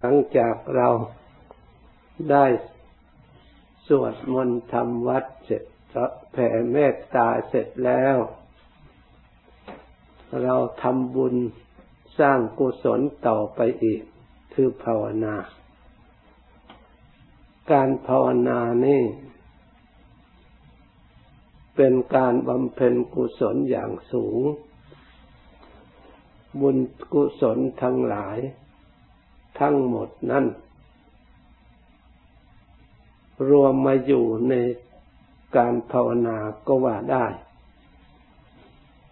หลังจากเราได้สวดมนต์ทำวัดเสร็จแผ่เมตตาเสร็จแล้ว เราทำบุญสร้างกุศลต่อไปอีก คือภาวนา การภาวนานี่ เป็นการบำเพ็ญกุศลอย่างสูง บุญกุศลทั้งหลาย ทั้งหมดนั้น รวมมาอยู่ในการภาวนาก็ว่าได้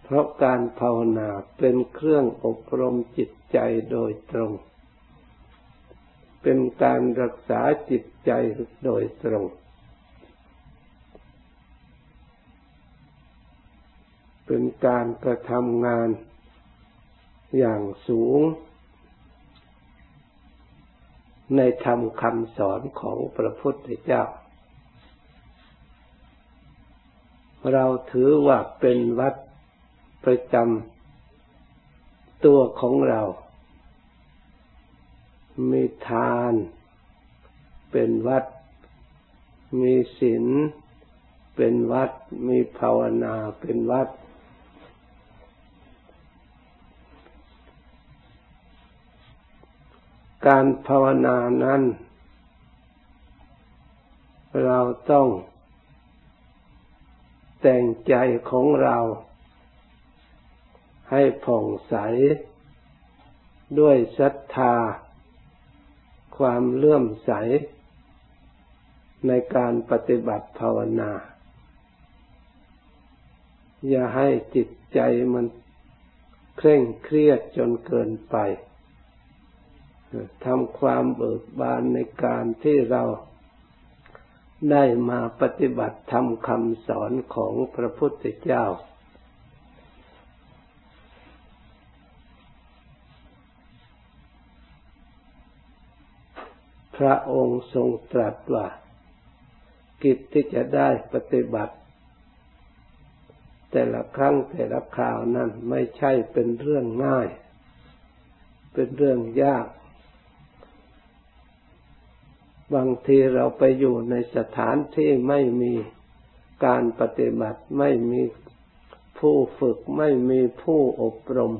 เพราะการภาวนาเป็นเครื่องอบรมจิตใจโดยตรง เป็นการรักษาจิตใจโดยตรงเป็นการกระทำงานอย่างสูง ในธรรมคำสอนของพระพุทธเจ้า เราถือว่าเป็นวัดประจำตัวของเรา มีทาน เป็นวัด มีศีล เป็นวัด มีภาวนา เป็นวัด การภาวนานั้น เราต้องแต่งใจของเราให้ผ่องใส ด้วยศรัทธา ความเลื่อมใส ในการปฏิบัติภาวนา อย่าให้จิตใจมันเคร่งเครียดจนเกินไป ทำความเบิกบานในการที่เราได้มาปฏิบัติทำคำสอนของพระพุทธเจ้า พระองค์ทรงตรัสว่า กิจที่จะได้ปฏิบัติ แต่ละครั้งแต่ละคราวนั้นไม่ใช่เป็นเรื่องง่าย เป็นเรื่องยาก บางทีเราไปอยู่ในสถานที่ไม่มีการปฏิบัติไม่มีผู้ฝึกไม่มีผู้อบรม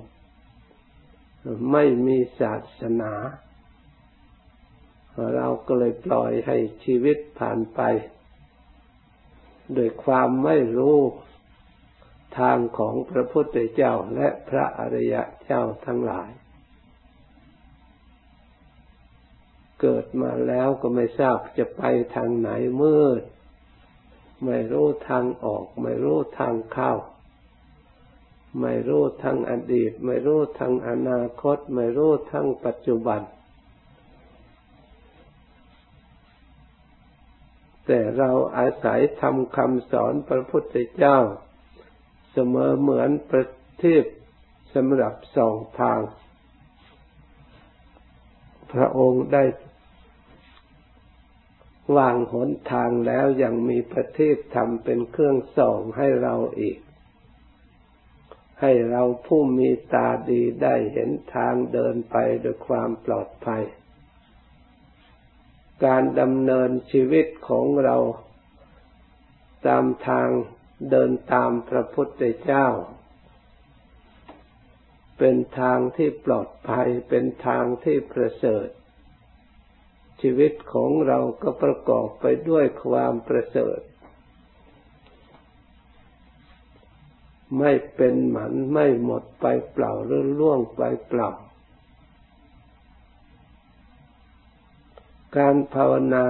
ไม่มีศาสนา เราก็เลยปล่อยให้ชีวิตผ่านไป โดยความไม่รู้ทางของพระพุทธเจ้าและพระอริยเจ้าทั้งหลาย เกิดมาแล้วก็ไม่ทราบจะไปทางไหนมืด ไม่รู้ทางออก ไม่รู้ทางเข้า ไม่รู้ทางอดีต ไม่รู้ทางอนาคต ไม่รู้ทางปัจจุบัน แต่เราอาศัยทำคำสอนพระพุทธเจ้า เสมอเหมือนประทีปสำหรับสองทางพระองค์ได้ วางหนทางแล้วยังมีประเทีปทำเป็นเครื่องส่องให้เราอีก ให้เราผู้มีตาดีได้เห็นทางเดินไปด้วยความปลอดภัย การดำเนินชีวิตของเรา ตามทางเดินตามพระพุทธเจ้า เป็นทางที่ปลอดภัยเป็นทางที่ประเสริฐ ชีวิตของเราก็ประกอบไปด้วยความประเสริฐ ไม่เป็นหมันไม่หมดไปเปล่าหรือล่วงไปเปล่า การภาวนา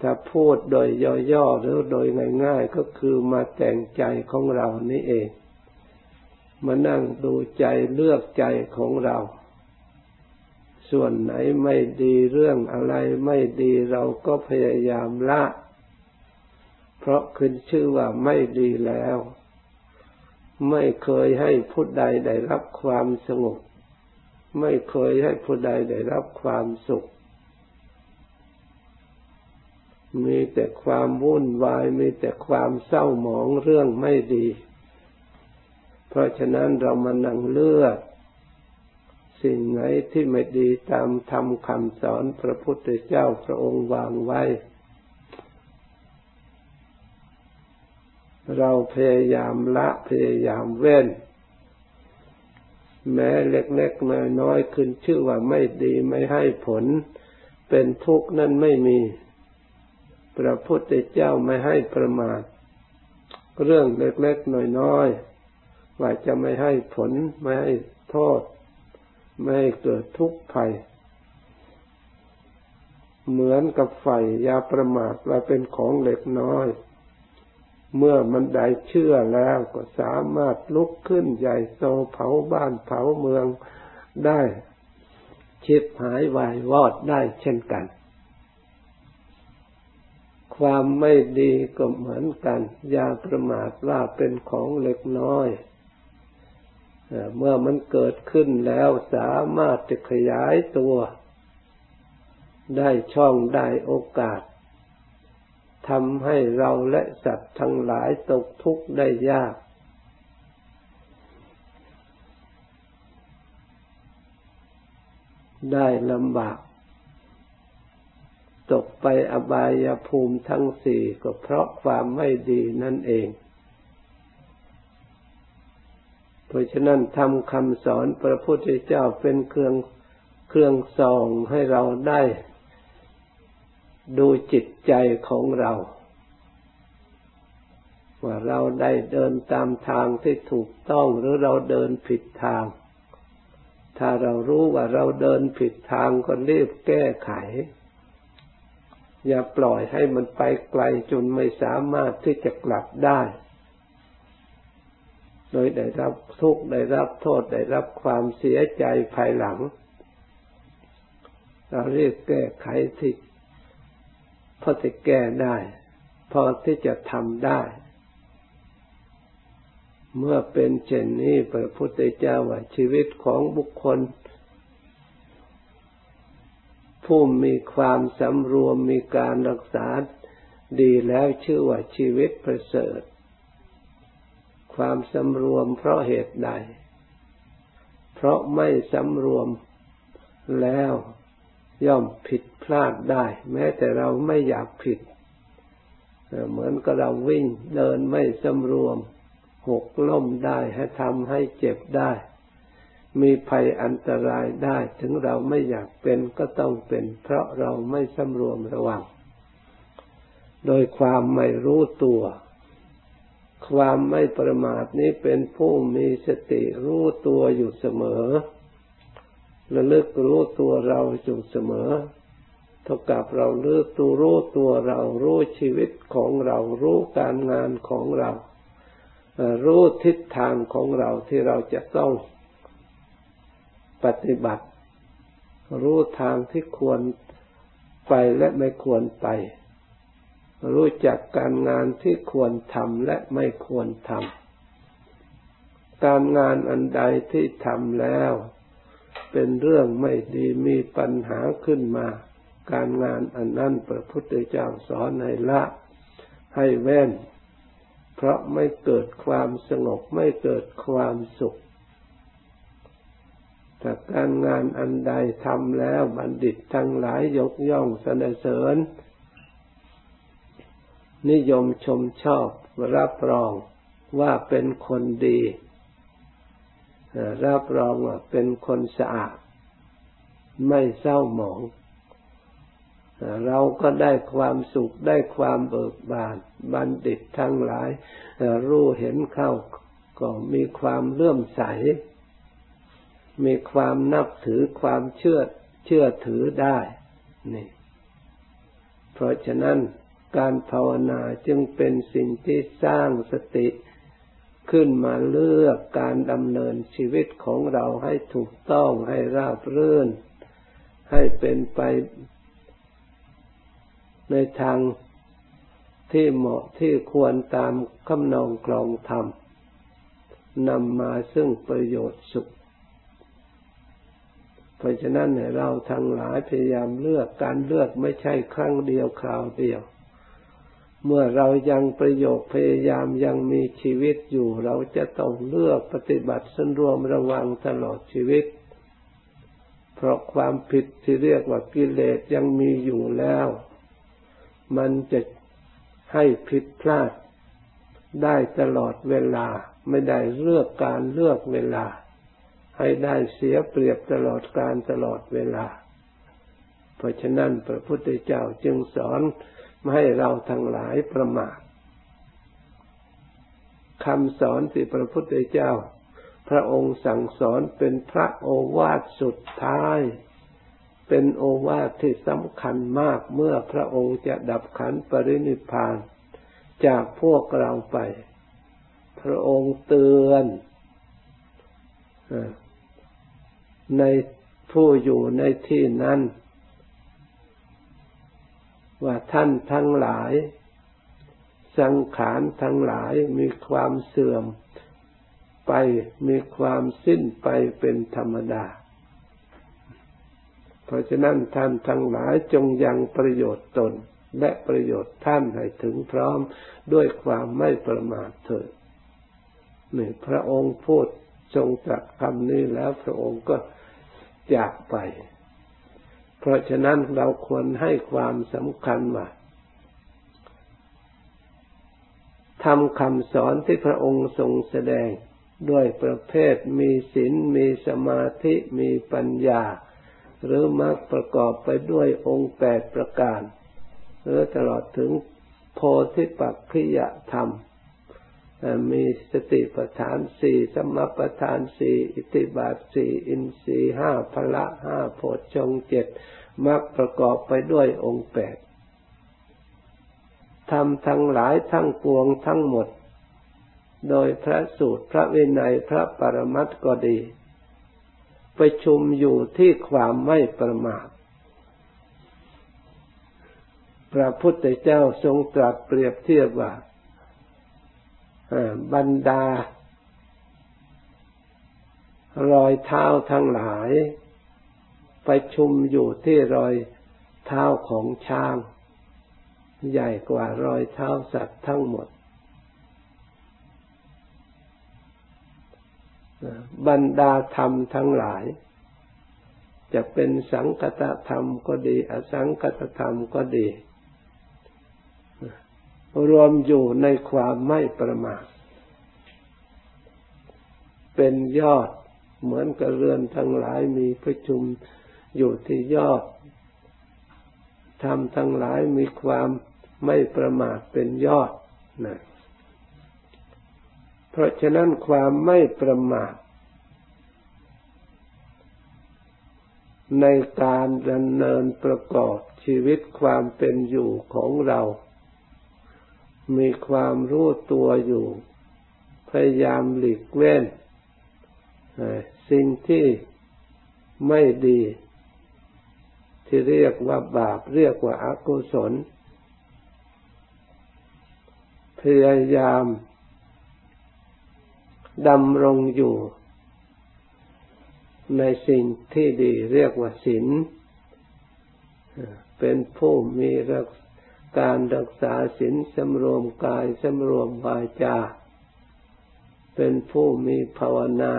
ถ้าพูดโดยย่อๆหรือโดยง่ายๆก็คือมาแต่งใจของเรานี่เอง มานั่งดูใจเลือกใจของเรา ส่วนไหนไม่ดีเรื่องอะไรไม่ดีเราก็พยายามละ เพราะขึ้นชื่อว่าไม่ดีแล้ว ไม่เคยให้ผู้ใดได้รับความสงบ ไม่เคยให้ผู้ใดได้รับความสุข มีแต่ความวุ่นวาย มีแต่ความเศร้าหมองเรื่องไม่ดี เพราะฉะนั้นเรามานั่งเลือก สิ่งไหนที่ไม่ดีตามธรรมคำสอนพระพุทธเจ้าพระองค์วางไว้ เราพยายามละพยายามเว้น แม้เล็กๆน้อยๆขึ้นชื่อว่าไม่ดีไม่ให้ผล เป็นทุกข์นั่นไม่มี พระพุทธเจ้าไม่ให้ประมาทเรื่องเล็กๆน้อยๆว่าจะไม่ให้ผลไม่ให้โทษ ไม่ให้เกิดทุกข์ภัย เหมือนกับไฟยาประมาทว่าเป็นของเล็กน้อย เมื่อมันได้เชื่อแล้วก็สามารถลุกขึ้นใหญ่โตเผาบ้านเผาเมืองได้ชิบหายวายวอดได้เช่นกัน ความไม่ดีก็เหมือนกันอย่าประมาทว่าเป็นของเล็กน้อย เมื่อมันเกิดขึ้นแล้วสามารถจะขยายตัว ได้ช่องได้โอกาสทำให้เราและสัตว์ทั้งหลายตกทุกข์ได้ยาก ได้ลำบาก ตกไปอบายภูมิทั้งสี่ก็เพราะความไม่ดีนั่นเอง ราะฉะนั้นทำคำสอนพระพุทธเจ้าเป็นเครื่องเครื่องส่องให้เราได้ดูจิตใจของเรา ว่าเราได้เดินตามทางที่ถูกต้องหรือเราเดินผิดทาง ถ้าเรารู้ว่าเราเดินผิดทางก็รีบแก้ไข อย่าปล่อยให้มันไปไกลจนไม่สามารถที่จะกลับได้ โดยได้รับทุกข์ได้รับโทษได้รับความเสียใจภายหลัง เราเรียกแก้ไขที่พอจะแก้ได้ พอที่จะทำได้ เมื่อเป็นเช่นนี้พระพุทธเจ้าว่าชีวิตของบุคคล ผู้มีความสำรวมมีการรักษาดีแล้วชื่อว่าชีวิตประเสริฐ ความสำรวมเพราะเหตุใด เพราะไม่สำรวมแล้วย่อมผิดพลาดได้ แม้แต่เราไม่อยากผิด เหมือนกับเราวิ่งเดินไม่สำรวม หกล้มได้ให้ทำให้เจ็บได้ มีภัยอันตรายได้ ถึงเราไม่อยากเป็นก็ต้องเป็น เพราะเราไม่สำรวมระวัง โดยความไม่รู้ตัว ความไม่ประมาทนี้เป็นผู้มีสติรู้ตัวอยู่เสมอระลึกรู้ตัวเราอยู่เสมอ เท่ากับเราเลือกตัวรู้ตัวเรารู้ชีวิตของเรารู้การงานของเรา รู้ทิศทางของเราที่เราจะต้องปฏิบัติ รู้ทางที่ควรไปและไม่ควรไป รู้จักการงานที่ควรทำและไม่ควรทำการงานอันใดที่ทำแล้ว เป็นเรื่องไม่ดีมีปัญหาขึ้นมา การงานอันนั้นพระพุทธเจ้าสอนให้ละ ให้แว่นเพราะไม่เกิดความสงบไม่เกิดความสุขแต่การงานอันใดทำแล้วบัณฑิตทั้งหลายยกย่องสรรเสริญ นิยมชมชอบรับรองว่าเป็นคนดี รับรองว่าเป็นคนสะอาด ไม่เศร้าหมอง เราก็ได้ความสุขได้ความเบิกบาน บัณฑิตทั้งหลาย รู้เห็นเข้าก็มีความเลื่อมใส มีความนับถือความเชื่อเชื่อถือได้ นี่ เพราะฉะนั้น การภาวนาจึงเป็นสิ่งที่สร้างสติขึ้นมาเลือกการดำเนินชีวิตของเราให้ถูกต้องให้ราบรื่น ให้เป็นไปในทางที่เหมาะที่ควรตามคำนองกรองธรรมนำมาซึ่งประโยชน์สุข เพราะฉะนั้นเราทั้งหลายพยายามเลือกการเลือกไม่ใช่ครั้งเดียวคราวเดียว เมื่อเรายังประโยคพยายามยังมีชีวิตอยู่ เราจะต้องเลือกปฏิบัติสันรวมระวังตลอดชีวิต เพราะความผิดที่เรียกว่ากิเลสยังมีอยู่แล้ว มันจะให้ผิดพลาด ได้ตลอดเวลาไม่ได้เลือกการเลือกเวลา ให้ได้เสียเปรียบตลอดการตลอดเวลา เพราะฉะนั้นพระพุทธเจ้าจึงสอน ไม่ให้เราทั้งหลายประมาทคำสอนที่พระพุทธเจ้า พระองค์สั่งสอนเป็นพระโอวาทสุดท้าย เป็นโอวาทที่สำคัญมากเมื่อพระองค์จะดับขันปรินิพาน จากพวกเราไป พระองค์เตือนในผู้อยู่ในที่นั้น ว่าท่านทั้งหลาย สังขารทั้งหลายมีความเสื่อมไปมีความสิ้นไปเป็นธรรมดา เพราะฉะนั้นท่านทั้งหลายจงยังประโยชน์ตนและประโยชน์ท่านให้ถึงพร้อมด้วยความไม่ประมาทเถิดนี่พระองค์พูดทรงตรัสคำนี้แล้วพระองค์ก็จากไป เพราะฉะนั้นเราควรให้ความสำคัญว่าทำคำสอนที่พระองค์ทรงแสดงด้วยประเภทมีศีลมีสมาธิมีปัญญา หรือมรรคประกอบไปด้วยองค์แปดประการ หรือตลอดถึงโพธิปักขิยธรรม มีสติปัฏฐานสี่สมปัฏฐานสี่อิติบาทสี่อินทรีห้าพละห้าโพชฌงเจ็ดมรรคประกอบไปด้วยองค์แปดทำทั้งหลายทั้งปวงทั้งหมด โดยพระสูตรพระวินัยพระปรมัตก็ดี ประชุมอยู่ที่ความไม่ประมาทพระพุทธเจ้าทรงตรัสเปรียบเทียบว่า บรรดารอยเท้าทั้งหลาย ไปชุมอยู่ที่รอยเท้าของช้าง ใหญ่กว่ารอยเท้าสัตว์ทั้งหมด บรรดาธรรมทั้งหลาย จะเป็นสังคตธรรมก็ดี อสังคตธรรมก็ดี รวมอยู่ในความไม่ประมาทเป็นยอดเหมือนกับเรือนทั้งหลายมีประชุมอยู่ที่ยอดธรรมทั้งหลายมีความไม่ประมาทเป็นยอดนะเพราะฉะนั้นความไม่ประมาทในการดำเนินประกอบชีวิตความเป็นอยู่ของเรา มีความรู้ตัวอยู่ พยายามหลีกเว้นสิ่งที่ไม่ดี ที่เรียกว่าบาปเรียกว่าอากุศล พยายามดำรงอยู่ ในสิ่งที่ดีเรียกว่าศีลเป็นผู้มีรัก การรักษาศีลสำรวมกายสำรวมวาจา เป็นผู้มีภาวนา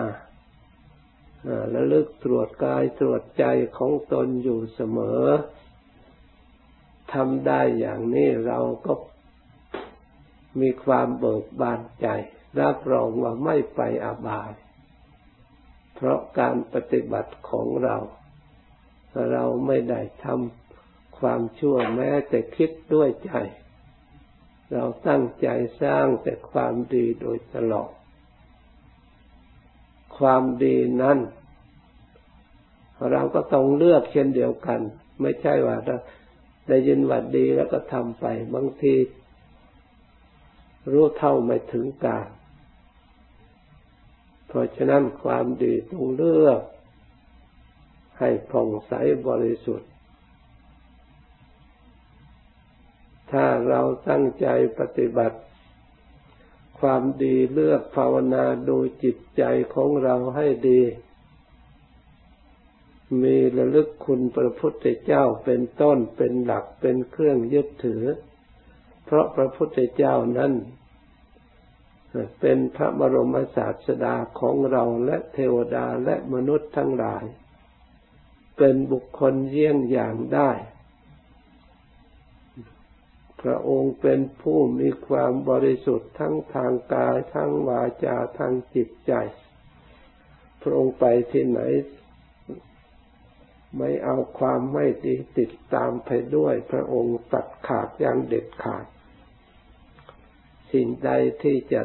และลึกตรวจกายตรวจใจของตนอยู่เสมอทำได้อย่างนี้เราก็มีความเบิกบานใจ รับรองว่าไม่ไปอบาย เพราะการปฏิบัติของเรา เราไม่ได้ทำ ความชั่วแม้แต่คิดด้วยใจ เราตั้งใจสร้างแต่ความดีโดยตลอด ความดีนั้นเราก็ต้องเลือกเช่นเดียวกัน ไม่ใช่ว่าได้ยินว่าดีแล้วก็ทำไป บางที รู้เท่าไม่ถึงการ เพราะฉะนั้นความดีต้องเลือก ให้ผ่องใสบริสุทธิ์ เราตั้งใจปฏิบัติ ความดีเลือกภาวนาดูจิตใจของเราให้ดี มีระลึกคุณพระพุทธเจ้าเป็นต้นเป็นหลักเป็นเครื่องยึดถือ เพราะพระพุทธเจ้านั้นเป็นพระบรมศาสดาของเราและเทวดาและมนุษย์ทั้งหลาย เป็นบุคคลเยี่ยงอย่างได้ ระองค์เป็นผู้มีความบริสุทธิ์ทั้งทางกายทั้งวาจาทั้งจิตใจ พระองค์ไปที่ไหน ไม่เอาความไม่ดีติดตามไปด้วย พระองค์ตัดขาดอย่างเด็ดขาด สิ่งใดที่จะ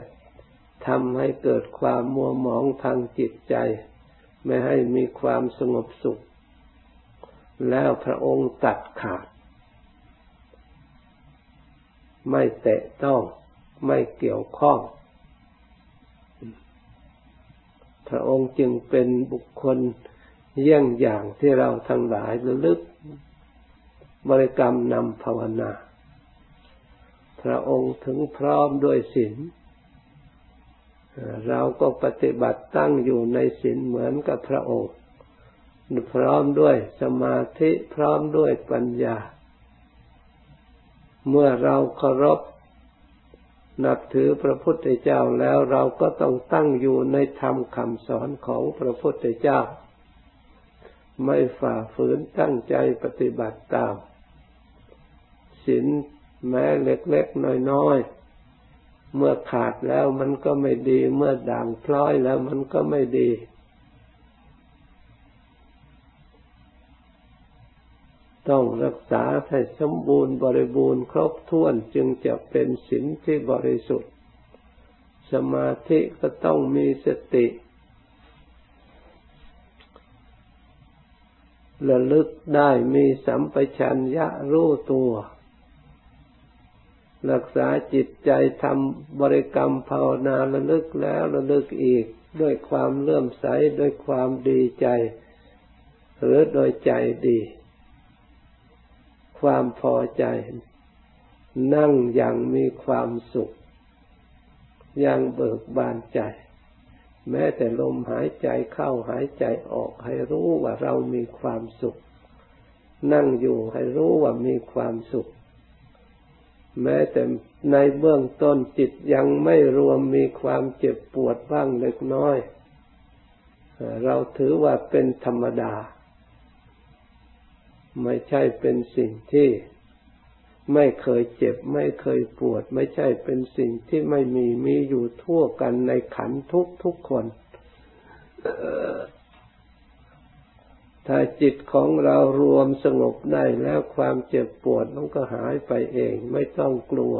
ทำให้เกิดความมัวหมองทางจิตใจ ไม่ให้มีความสงบสุข แล้วพระองค์ตัดขาด ไม่แตะต้องไม่เกี่ยวข้อง พระองค์จึงเป็นบุคคลเยี่ยงอย่างที่เราทั้งหลายระลึกบริกรรมนำภาวนา พระองค์ถึงพร้อมด้วยศีลเราก็ปฏิบัติตั้งอยู่ในศีลเหมือนกับพระองค์ พร้อมด้วยสมาธิพร้อมด้วยปัญญา เมื่อเราเคารพนับถือพระพุทธเจ้าแล้วเราก็ต้องตั้งอยู่ในธรรมคำสอนของพระพุทธเจ้า ไม่ฝ่าฝืนตั้งใจปฏิบัติตามศีลแม้เล็กๆน้อยๆเมื่อขาดแล้วมันก็ไม่ดี เมื่อด่างพร้อยแล้วมันก็ไม่ดี ต้องรักษาให้สมบูรณ์บริบูรณ์ครบถ้วนจึงจะเป็นศีลที่บริสุทธิ์ สมาธิก็ต้องมีสติระลึกได้มีสัมปชัญญะรู้ตัว รักษาจิตใจทำบริกรรมภาวนาระลึกแล้วระลึกอีกด้วยความเลื่อมใสด้วยความดีใจ หรือโดยใจดี ความพอใจ นั่งอย่างมีความสุข อย่างเบิกบานใจ แม้แต่ลมหายใจเข้าหายใจออกให้รู้ว่าเรามีความสุข นั่งอยู่ให้รู้ว่ามีความสุข แม้แต่ในเบื้องต้นจิตยังไม่รวมมีความเจ็บปวดบ้างเล็กน้อย เราถือว่าเป็นธรรมดา ไม่ใช่เป็นสิ่งที่ไม่เคยเจ็บ ไม่เคยปวด ไม่ใช่เป็นสิ่งที่ไม่มีมีอยู่ทั่วกันในขันทุกทุกคน ถ้าจิตของเรารวมสงบได้แล้วความเจ็บปวดมันก็หายไปเองไม่ต้องกลัว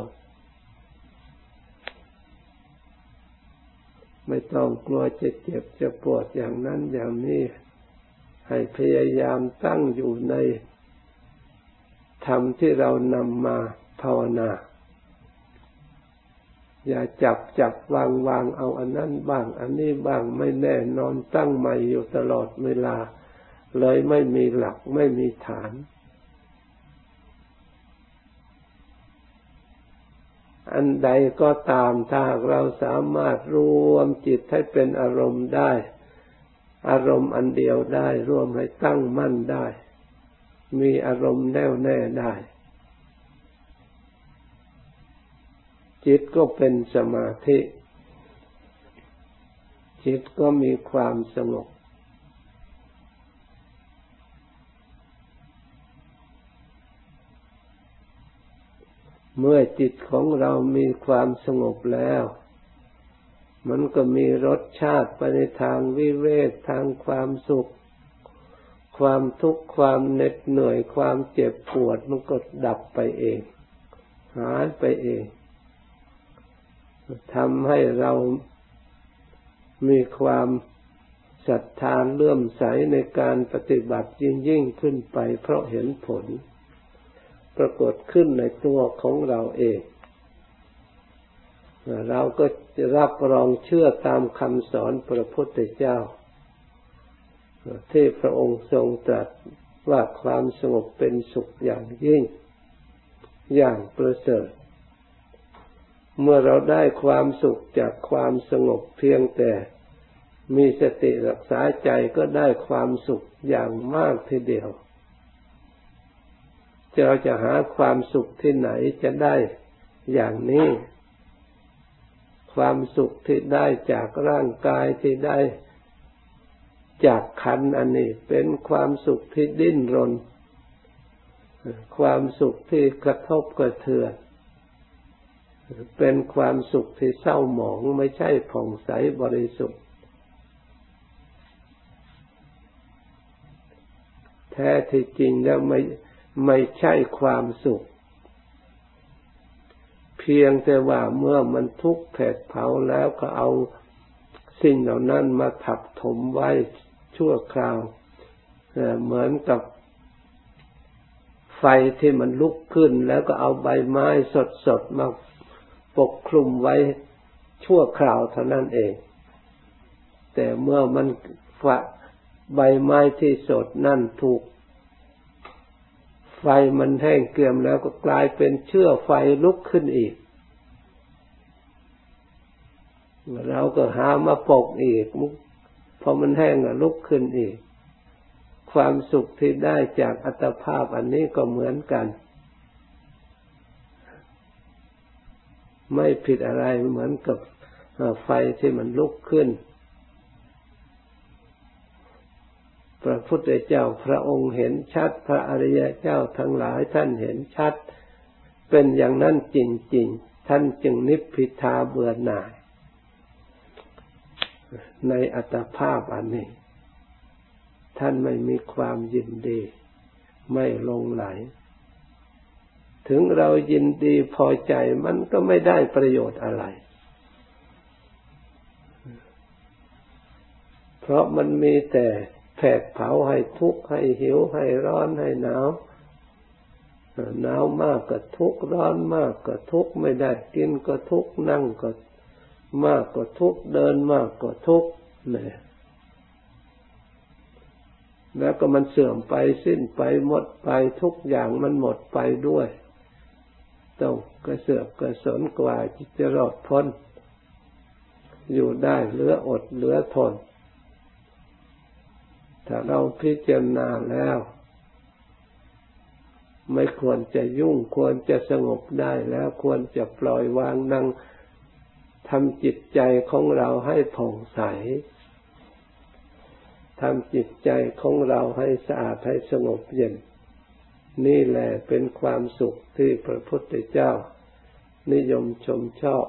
ไม่ต้องกลัวจะเจ็บจะปวดอย่างนั้นอย่างนี้ ให้พยายามตั้งอยู่ในธรรมที่เรานำมาภาวนา อย่าจับจับวางวางเอาอันนั้นบ้าง อันนี้บ้างไม่แน่นอนตั้งใหม่อยู่ตลอดเวลา เลยไม่มีหลักไม่มีฐาน อันใดก็ตามถ้าเราสามารถรวมจิตให้เป็นอารมณ์ได้ อารมณ์อันเดียวได้รวมให้ตั้งมั่นได้ มีอารมณ์แน่วแน่ได้ จิตก็เป็นสมาธิ จิตก็มีความสงบเมื่อจิตของเรามีความสงบแล้ว มันก็มีรสชาติไปในทางวิเวกทางความสุข ความทุกข์ความเหน็ดเหนื่อยความเจ็บปวดมันก็ดับไปเอง หายไปเองทำให้เรามีความศรัทธาเลื่อมใสในการปฏิบัติยิ่งยิ่งขึ้นไปเพราะเห็นผล ปรากฏขึ้นในตัวของเราเอง เราก็จะรับรองเชื่อตามคำสอนพระพุทธเจ้า ที่พระองค์ทรงตรัสว่าความสงบเป็นสุขอย่างยิ่ง อย่างประเสริฐ เมื่อเราได้ความสุขจากความสงบเพียงแต่มีสติรักษาใจก็ได้ความสุขอย่างมากทีเดียวเราจะหาความสุขที่ไหนจะได้อย่างนี้ ความสุขที่ได้จากร่างกายที่ได้จากขันอันนี้เป็นความสุขที่ดิ้นรน ความสุขที่กระทบกระเทือนเป็นความสุขที่เศร้าหมองไม่ใช่ผ่องใสบริสุทธิ์ แท้ที่จริงแล้วไม่ไม่ใช่ความสุข เพียงแต่ว่าเมื่อมันทุกข์แผดเผาแล้วก็เอาสิ่งเหล่านั้นมาถับถมไว้ชั่วคราวเหมือนกับไฟที่มันลุกขึ้น แล้วก็เอาใบไม้สดๆมาปกคลุมไว้ชั่วคราวเท่านั้นเอง แต่เมื่อมันฝะใบไม้ที่สดนั่นถูก ไฟมันแห้งเกรียมแล้วก็กลายเป็นเชื้อไฟลุกขึ้นอีก เราก็หามาปกอีกพอมันแห้งลุกขึ้นอีก ความสุขที่ได้จากอัตภาพอันนี้ก็เหมือนกัน ไม่ผิดอะไรเหมือนกับไฟที่มันลุกขึ้น พระพุทธเจ้าพระองค์เห็นชัด พระอริยเจ้าทั้งหลายท่านเห็นชัด เป็นอย่างนั้นจริงๆ ท่านจึงนิพพิทาเบื่อหน่าย ในอัตภาพอันนี้ ท่านไม่มีความยินดี ไม่ลงไหล ถึงเรายินดีพอใจมันก็ไม่ได้ประโยชน์อะไรเพราะมันมีแต่ แผดเผาให้ทุกข์ให้หิวให้ร้อนให้หนาวหนาวมากก็ทุกข์ร้อนมากก็ทุกข์ไม่ได้กินก็ทุกข์นั่งก็มากก็ทุกข์เดินมากก็ทุกข์เนี่ยแล้วก็มันเสื่อมไปสิ้นไปหมดไปทุกอย่างมันหมดไปด้วยต้องกระเสือกกระสนกว่าจะรอดพ้น อยู่ได้เหลืออดเหลือทน ถ้าเราพิจารณาแล้ว ไม่ควรจะยุ่งควรจะสงบได้แล้วควรจะปล่อยวางนั่งทำจิตใจของเราให้ผ่องใสทำจิตใจของเราให้สะอาดให้สงบเย็น นี่แหละเป็นความสุขที่พระพุทธเจ้า นิยมชมชอบ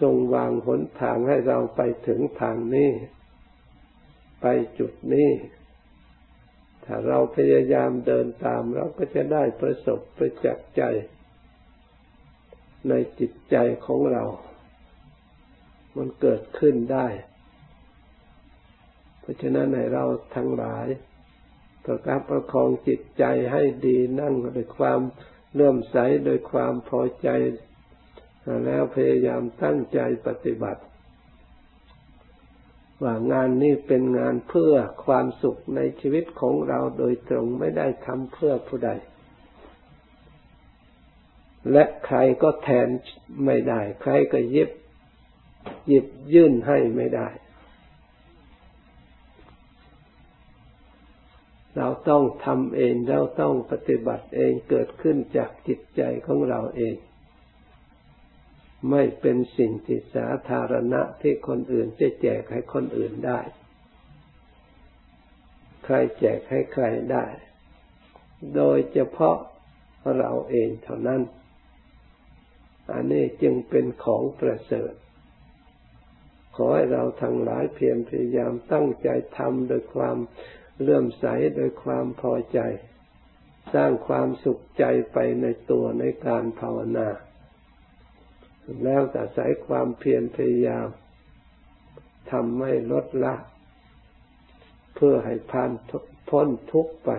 ทรงวางหนทางให้เราไปถึงทางนี้ ไปจุดนี้ ถ้าเราพยายามเดินตามเราก็จะได้ประสบประจักษ์ใจ ในจิตใจของเรา มันเกิดขึ้นได้ เพราะฉะนั้นในเราทั้งหลายประคับประคองจิตใจให้ดีนั่งโดยความเลื่อมใสโดยความพอใจ แล้วพยายามตั้งใจปฏิบัติ ว่างานนี้เป็นงานเพื่อความสุขในชีวิตของเราโดยตรงไม่ได้ทำเพื่อผู้ใด และใครก็แทนไม่ได้ ใครก็ยิบหยิบยื่นให้ไม่ได้ เราต้องทำเอง เราต้องปฏิบัติเองเกิดขึ้นจากจิตใจของเราเอง ไม่เป็นสิ่งที่สาธารณะที่คนอื่นจะแจกให้คนอื่นได้ ใครแจกให้ใครได้ โดยเฉพาะเราเองเท่านั้น อันนี้จึงเป็นของประเสริฐ ขอให้เราทั้งหลายเพียรพยายามตั้งใจทำโดยความเลื่อมใสโดยความพอใจ สร้างความสุขใจไปในตัวในการภาวนา แล้วแต่ใช้ความเพียรพยายามทำให้ลดละ เพื่อให้ผ่านพ้นทุกไป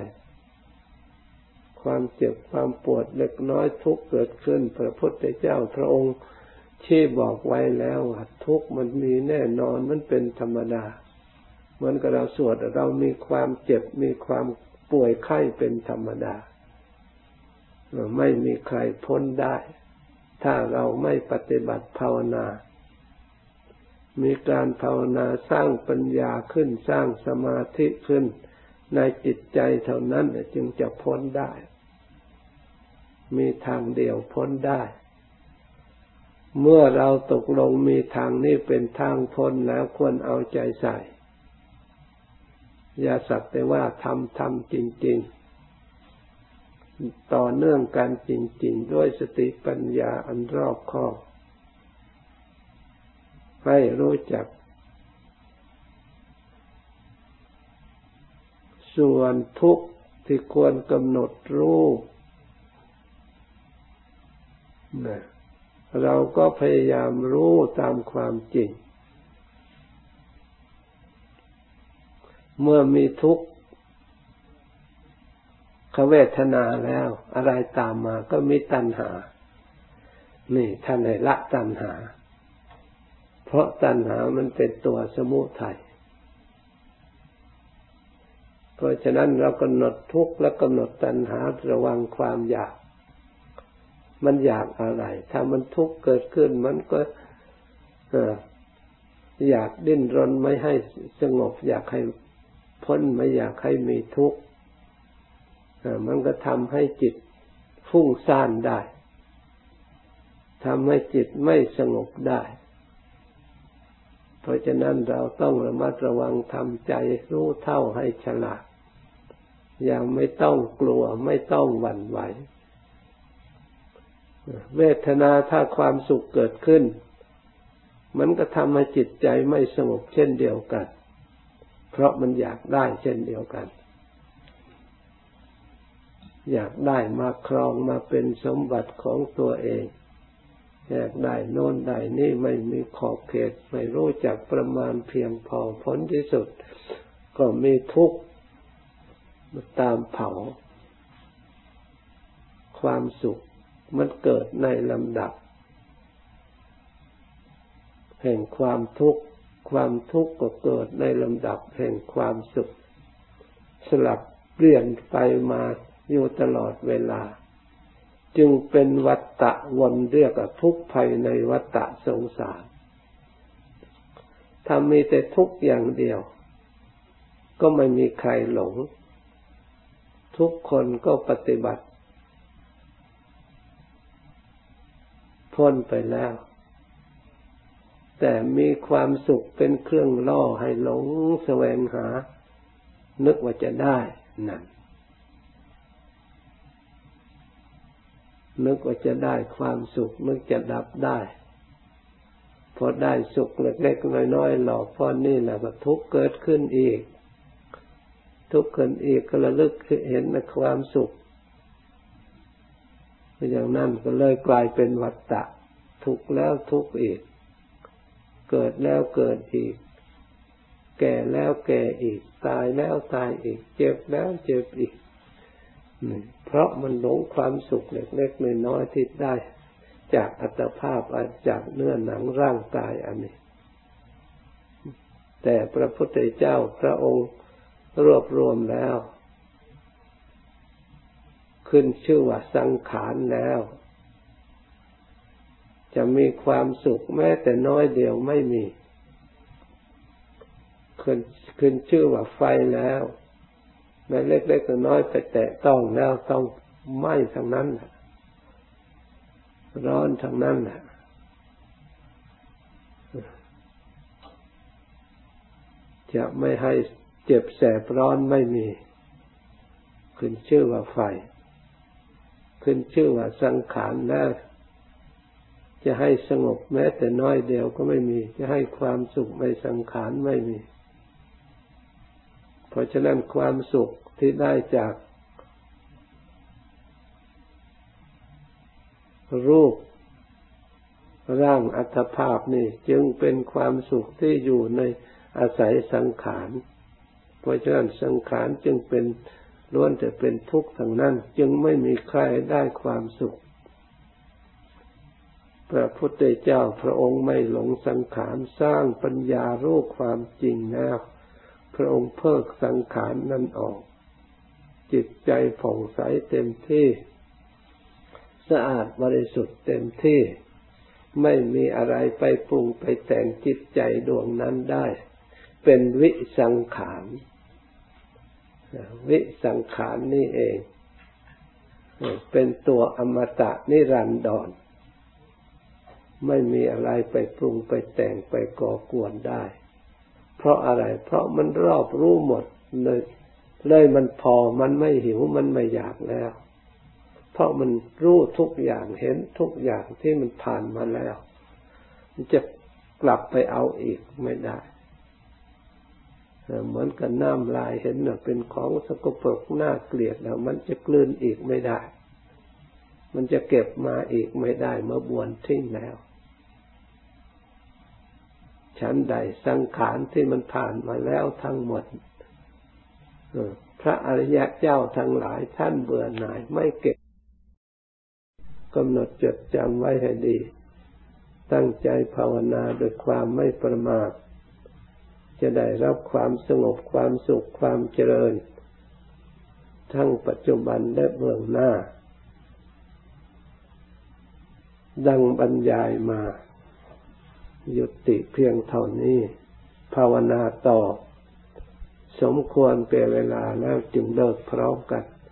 ความเจ็บความปวดเล็กน้อยทุกเกิดขึ้น พระพุทธเจ้าพระองค์ชี้บอกไว้แล้วว่าทุกมันมีแน่นอนมันเป็นธรรมดา เหมือนกับเราสวดเรามีความเจ็บมีความป่วยไข้เป็นธรรมดา ไม่มีใครพ้นได้ ถ้าเราไม่ปฏิบัติภาวนา มีการภาวนาสร้างปัญญาขึ้นสร้างสมาธิขึ้นในจิตใจเท่านั้นจึงจะพ้นได้ มีทางเดียวพ้นได้ เมื่อเราตกลงมีทางนี้เป็นทางพ้นแล้วควรเอาใจใส่ อย่าสักแต่ว่าทำทำจริง ๆ ต่อเนื่องกันจริง ๆ ด้วยสติปัญญาอันรอบคอบให้รู้จัก ส่วนทุกข์ที่ควรกำหนดรู้นะเราก็พยายามรู้ตามความจริง เมื่อมีทุกข์ ขเวทนาแล้ว อะไรตามมาก็มีตัณหา นี่ท่านให้ละตัณหา เพราะตัณหามันเป็นตัวสมุทัยเพราะฉะนั้นเรากำหนดทุกข์และกำหนดตัณหาระวังความอยาก มันอยากอะไร ถ้ามันทุกข์เกิดขึ้นมันก็อยากดิ้นรนไม่ให้สงบ อยากให้พ้นไม่อยากให้มีทุกข์ มันก็ทำให้จิตฟุ้งซ่านได้ทำให้จิตไม่สงบได้ เพราะฉะนั้นเราต้องระมัดระวังทำใจรู้เท่าให้ฉลาด อย่างไม่ต้องกลัวไม่ต้องหวั่นไหว เวทนาถ้าความสุขเกิดขึ้น มันก็ทำให้จิตใจไม่สงบเช่นเดียวกัน เพราะมันอยากได้เช่นเดียวกัน อยากได้มาครองมาเป็นสมบัติของตัวเอง อยากได้โน่นได้นี่ไม่มีขอบเขตไม่รู้จักประมาณเพียงพอผลที่สุด ก็มีทุกข์ตามเผา ความสุขมันเกิดในลำดับ แห่งความทุกข์ความทุกข์ก็เกิดในลำดับแห่งความสุข สลับเปลี่ยนไปมา อยู่ตลอดเวลา จึงเป็นวัตตะวนเรียกทุกภายในวัตตะสงสารถ้ามีแต่ทุกอย่างเดียว ก็ไม่มีใครหลง ทุกคนก็ปฏิบัติ พ้นไปแล้ว แต่มีความสุขเป็นเครื่องล่อให้หลงแสวงหา นึกว่าจะได้นั่น นึกว่าจะได้ความสุขนึกจะดับได้พอได้สุขเล็กๆน้อยๆหลอกพอนี่แหละก็ทุกข์เกิดขึ้นอีก ทุกข์เกิดอีกก็ระลึกเห็นในความสุขอย่างนั้นก็เลยกลายเป็นวัฏฏะทุกแล้วทุกอีก เกิดแล้วเกิดอีก แก่แล้วแก่อีก ตายแล้วตายอีก เจ็บแล้วเจ็บอีก เพราะมันหลงความสุขเล็กๆน้อยๆที่ได้จากอัตภาพจากเนื้อหนังร่างกายอันนี้ แต่พระพุทธเจ้าพระองค์รวบรวมแล้ว ขึ้นชื่อว่าสังขารแล้ว จะมีความสุขแม้แต่น้อยเดียวไม่มี ขึ้นขึ้นชื่อว่าไฟแล้ว แม้เล็กๆน้อยไปแตะต้องแล้วต้องไหม้ทั้งนั้นร้อนทั้งนั้นแหละจะไม่ให้เจ็บแสบร้อนไม่มี ขึ้นชื่อว่าไฟ ขึ้นชื่อว่าสังขารแล้วจะให้สงบแม้แต่น้อยเดียวก็ไม่มี จะให้ความสุขในสังขารไม่มี ราะฉะนั้นความสุขที่ได้จากรูปร่างอัตภาพนี่จึงเป็นความสุขที่อยู่ในอาศัยสังขาร เพราะฉะนั้นสังขารจึงเป็นล้วนแต่เป็นทุกข์ทั้งนั้น จึงไม่มีใครได้ความสุข พระพุทธเจ้าพระองค์ไม่หลงสังขารสร้างปัญญารู้ความจริงแล้ว พระองค์เพิกสังขารนั่นออก จิตใจผ่องใสเต็มที่ สะอาดบริสุทธิ์เต็มที่ ไม่มีอะไรไปปรุงไปแต่งจิตใจดวงนั้นได้ เป็นวิสังขารวิสังขารนี่เอง เป็นตัวอมตะนิรันดร ไม่มีอะไรไปปรุงไปแต่งไปก่อกวนได้ เพราะอะไร เพราะมันรอบรู้หมดเลยเลยมันพอมันไม่หิวมันไม่อยากแล้ว เพราะมันรู้ทุกอย่างเห็นทุกอย่างที่มันผ่านมาแล้ว มันจะกลับไปเอาอีกไม่ได้เหมือนกับน้ำลายเห็นเป็นของสกปรกน่าเกลียดแล้วมันจะกลืนอีกไม่ได้ มันจะเก็บมาอีกไม่ได้เมื่อบวนทิ้งแล้ว ชั้นใดสังขารที่มันผ่านมาแล้วทั้งหมดพระอริยะเจ้าทั้งหลายท่านเบื่อหน่ายไม่เก็บกำหนดจดจำไว้ให้ดี ตั้งใจภาวนาด้วยความไม่ประมาทจะได้รับความสงบความสุขความเจริญ ทั้งปัจจุบันและเบื้องหน้า ดังบรรยายมา ยุติเพียงเท่านี้ ภาวนาต่อ สมควรเป็นเวลาแล้วจึงเลิกพร้อมกัน